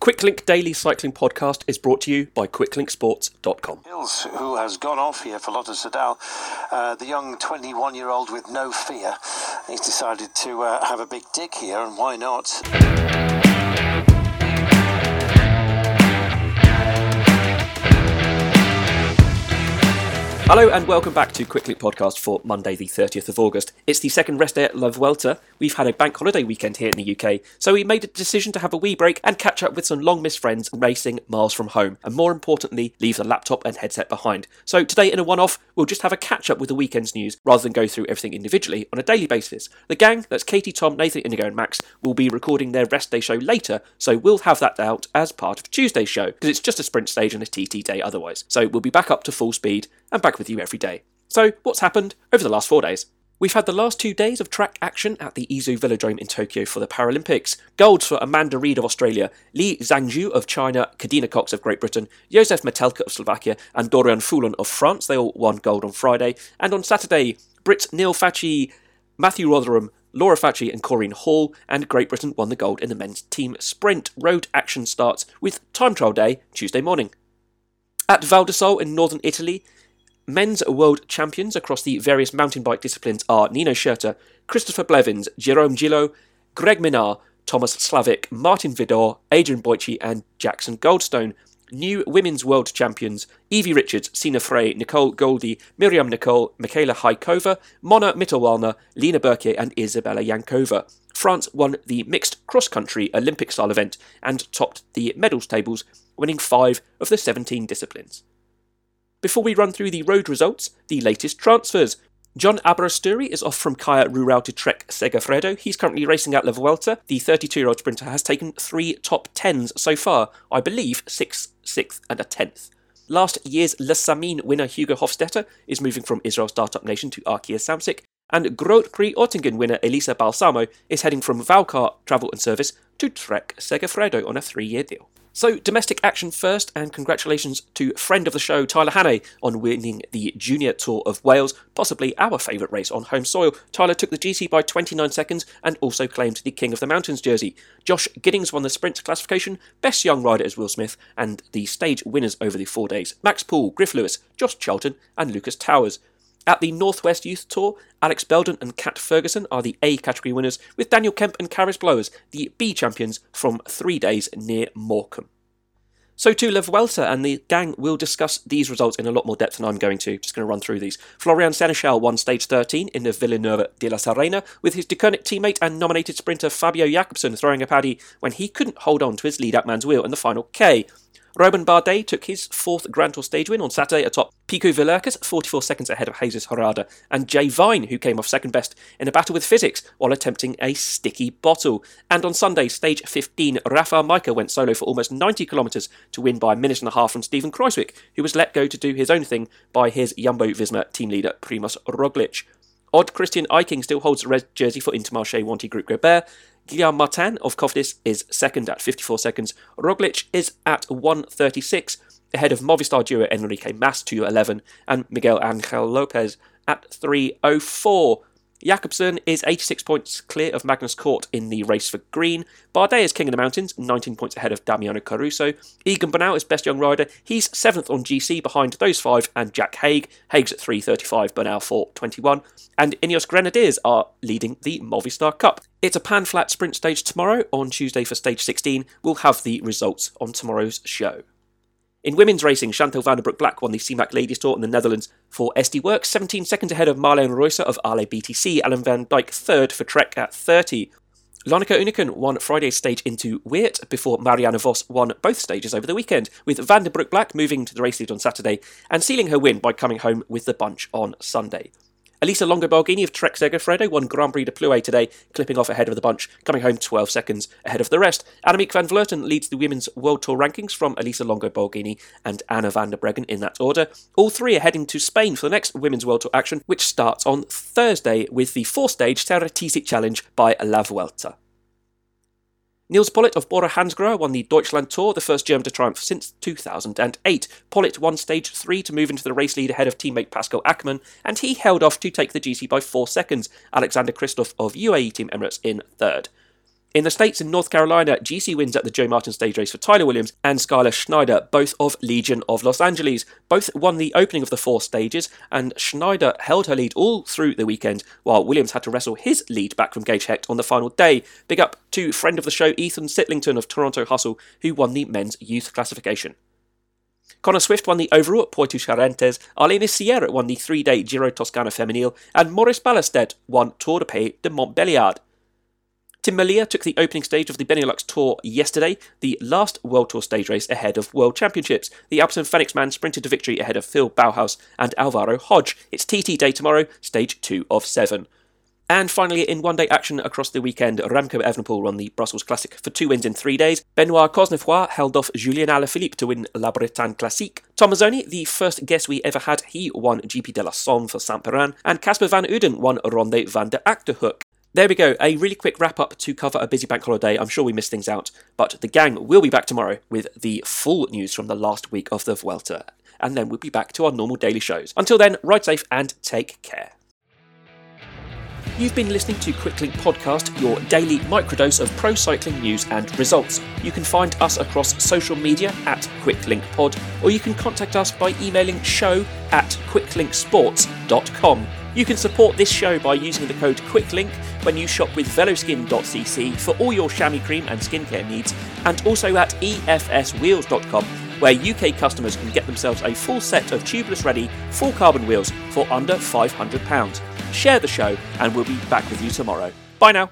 Quicklink Daily Cycling Podcast is brought to you by QuicklinkSports.com. Hills, who has gone off here for Lotto Soudal, uh, the young 21 year old with no fear. He's decided to uh, have a big dig here, and why not? Hello and welcome back to Quicklink Podcast for Monday, the 30th of August. It's the second rest day at La Vuelta. We've had a bank holiday weekend here in the UK, so we made a decision to have a wee break and catch up with some long missed friends racing miles from home, and more importantly, leave the laptop and headset behind. So today, in a one off, we'll just have a catch up with the weekend's news rather than go through everything individually on a daily basis. The gang, that's Katie, Tom, Nathan, Indigo, and Max, will be recording their rest day show later, so we'll have that out as part of Tuesday's show, because it's just a sprint stage and a TT day otherwise. So we'll be back up to full speed and back with you every day. So, what's happened over the last four days? We've had the last two days of track action at the Izu Velodrome in Tokyo for the Paralympics. Golds for Amanda Reid of Australia, Li Zhangyu of China, Kadeena Cox of Great Britain, Josef Metelka of Slovakia, and Dorian Foulon of France. They all won gold on Friday. And on Saturday, Brits Neil Fachie, Matthew Rotherham, Laura Fachie, and Corrine Hall, and Great Britain won the gold in the men's team sprint. Road action starts with time trial day Tuesday morning. At Val in northern Italy, men's world champions across the various mountain bike disciplines are Nino Schurter, Christopher Blevins, Jerome Gilloux, Greg Minnaar, Thomas Slavik, Martin Vidor, Adrian Boichis, and Jackson Goldstone. New women's world champions Evie Richards, Sina Frey, Nicole Goldie, Myriam Nicole, Michaela Haikova, Mona Mitterwallner, Lena Berke, and Isabella Yankova. France won the mixed cross country Olympic style event and topped the medals tables, winning five of the 17 disciplines. Before we run through the road results, the latest transfers. Jon Aberasturi is off from Caja Rural to Trek Segafredo. He's currently racing at La Vuelta. The 32 year old sprinter has taken three top tens so far, I believe sixth, sixth, and a tenth. Last year's Le Samyn winner Hugo Hofstetter is moving from Israel Startup Nation to Arkea Samsic, and Groot Prix Oettingen winner Elisa Balsamo is heading from Valcar Travel and Service to Trek Segafredo on a three year deal. So, domestic action first, and congratulations to friend of the show, Tyler Hannay, on winning the Junior Tour of Wales, possibly our favourite race on home soil. Tyler took the GC by 29 seconds and also claimed the King of the Mountains jersey. Josh Giddings won the sprint classification, best young rider is Will Smith, and the stage winners over the four days Max Poole, Griff Lewis, Josh Charlton, and Lucas Towers. At the Northwest Youth Tour, Alex Belden and Kat Ferguson are the A category winners, with Daniel Kemp and Karis Blowers the B champions from three days near Morecambe. So to La Vuelta and the gang will discuss these results in a lot more depth than I'm going to. Just going to run through these. Florian Senechal won stage 13 in the Villanueva de la Serena, with his Deceuninck teammate and nominated sprinter Fabio Jakobsen throwing a paddy when he couldn't hold on to his lead-up man's wheel in the final K. Romain Bardet took his fourth Grand Tour stage win on Saturday atop Pico Villuercas, 44 seconds ahead of Jesus Herrada, and Jay Vine, who came off second best in a battle with physics while attempting a sticky bottle. And on Sunday, stage 15, Rafał Majka went solo for almost 90 kilometres to win by a minute and a half from Steven Kruijswijk, who was let go to do his own thing by his Jumbo Visma team leader Primoz Roglic. Odd Christian Eiking still holds red jersey for Intermarché Wanty Group Gobert, Guillaume Martin of Cofidis is second at 54 seconds. Roglic is at 136, ahead of Movistar duo Enrique Mas 211 and Miguel Angel Lopez at 304. Jakobsen is 86 points clear of Magnus Cort in the race for green. Bardet is king of the mountains, 19 points ahead of Damiano Caruso. Egan Bernal is best young rider. He's 7th on GC behind those five and Jack Haig. Haig's at 3.35, Bernal 4.21. And Ineos Grenadiers are leading the Movistar Cup. It's a pan flat sprint stage tomorrow. On Tuesday for stage 16, we'll have the results on tomorrow's show. In women's racing, Chantal van der Broek-Blaak won the Simac Ladies Tour in the Netherlands for SD Worx, 17 seconds ahead of Marlen Reusser of Ale BTC, Ellen van Dijk third for Trek at 30. Lonneke Uneken won Friday's stage into Weert before Marianne Vos won both stages over the weekend, with Van der Broek-Blaak moving to the race lead on Saturday and sealing her win by coming home with the bunch on Sunday. Elisa Longo Borghini of Trek Segafredo won Grand Prix de Plouay today, clipping off ahead of the bunch, coming home 12 seconds ahead of the rest. Annemiek van Vleuten leads the Women's World Tour rankings from Elisa Longo Borghini and Anna van der Breggen in that order. All three are heading to Spain for the next Women's World Tour action, which starts on Thursday with the four stage Ceratizit Challenge by La Vuelta. Nils Politt of Bora Hansgrohe won the Deutschland Tour, the first German to triumph since 2008. Politt won stage 3 to move into the race lead ahead of teammate Pascal Ackermann, and he held off to take the GC by 4 seconds, Alexander Kristoff of UAE Team Emirates in third. In the States and North Carolina, GC wins at the Joe Martin stage race for Tyler Williams and Skylar Schneider, both of Legion of Los Angeles. Both won the opening of the four stages, and Schneider held her lead all through the weekend, while Williams had to wrestle his lead back from Gage Hecht on the final day. Big up to friend of the show Ethan Sitlington of Toronto Hustle, who won the men's youth classification. Connor Swift won the overall at Poitou Charentes, Arlenis Sierra won the three day Giro Toscana Feminile, and Maurice Ballerstedt won Tour de Pays de Montbéliard. Tim Merlier took the opening stage of the Benelux Tour yesterday, the last World Tour stage race ahead of World Championships. The Alpecin Fenix man sprinted to victory ahead of Phil Bauhaus and Alvaro Hodeg. It's TT day tomorrow, stage 2 of 7. And finally, in one day action across the weekend, Remco Evenepoel won the Brussels Classic for two wins in three days. Benoit Cosnefroy held off Julien Alaphilippe to win La Bretagne Classique. Tom the first guest we ever had, he won GP de la Somme for Saint Piran. And Casper van Uden won Ronde van der Achterhoek. There we go, a really quick wrap up to cover a busy bank holiday. I'm sure we missed things out, but the gang will be back tomorrow with the full news from the last week of the Vuelta, and then we'll be back to our normal daily shows. Until then, ride safe and take care. You've been listening to Quicklink Podcast, your daily microdose of pro cycling news and results. You can find us across social media at QuicklinkPod, or you can contact us by emailing show at quicklinksports.com. You can support this show by using the code QUICKLINK when you shop with veloskin.cc for all your chamois cream and skincare needs, and also at efswheels.com where UK customers can get themselves a full set of tubeless ready full carbon wheels for under £500. Share the show, and we'll be back with you tomorrow. Bye now.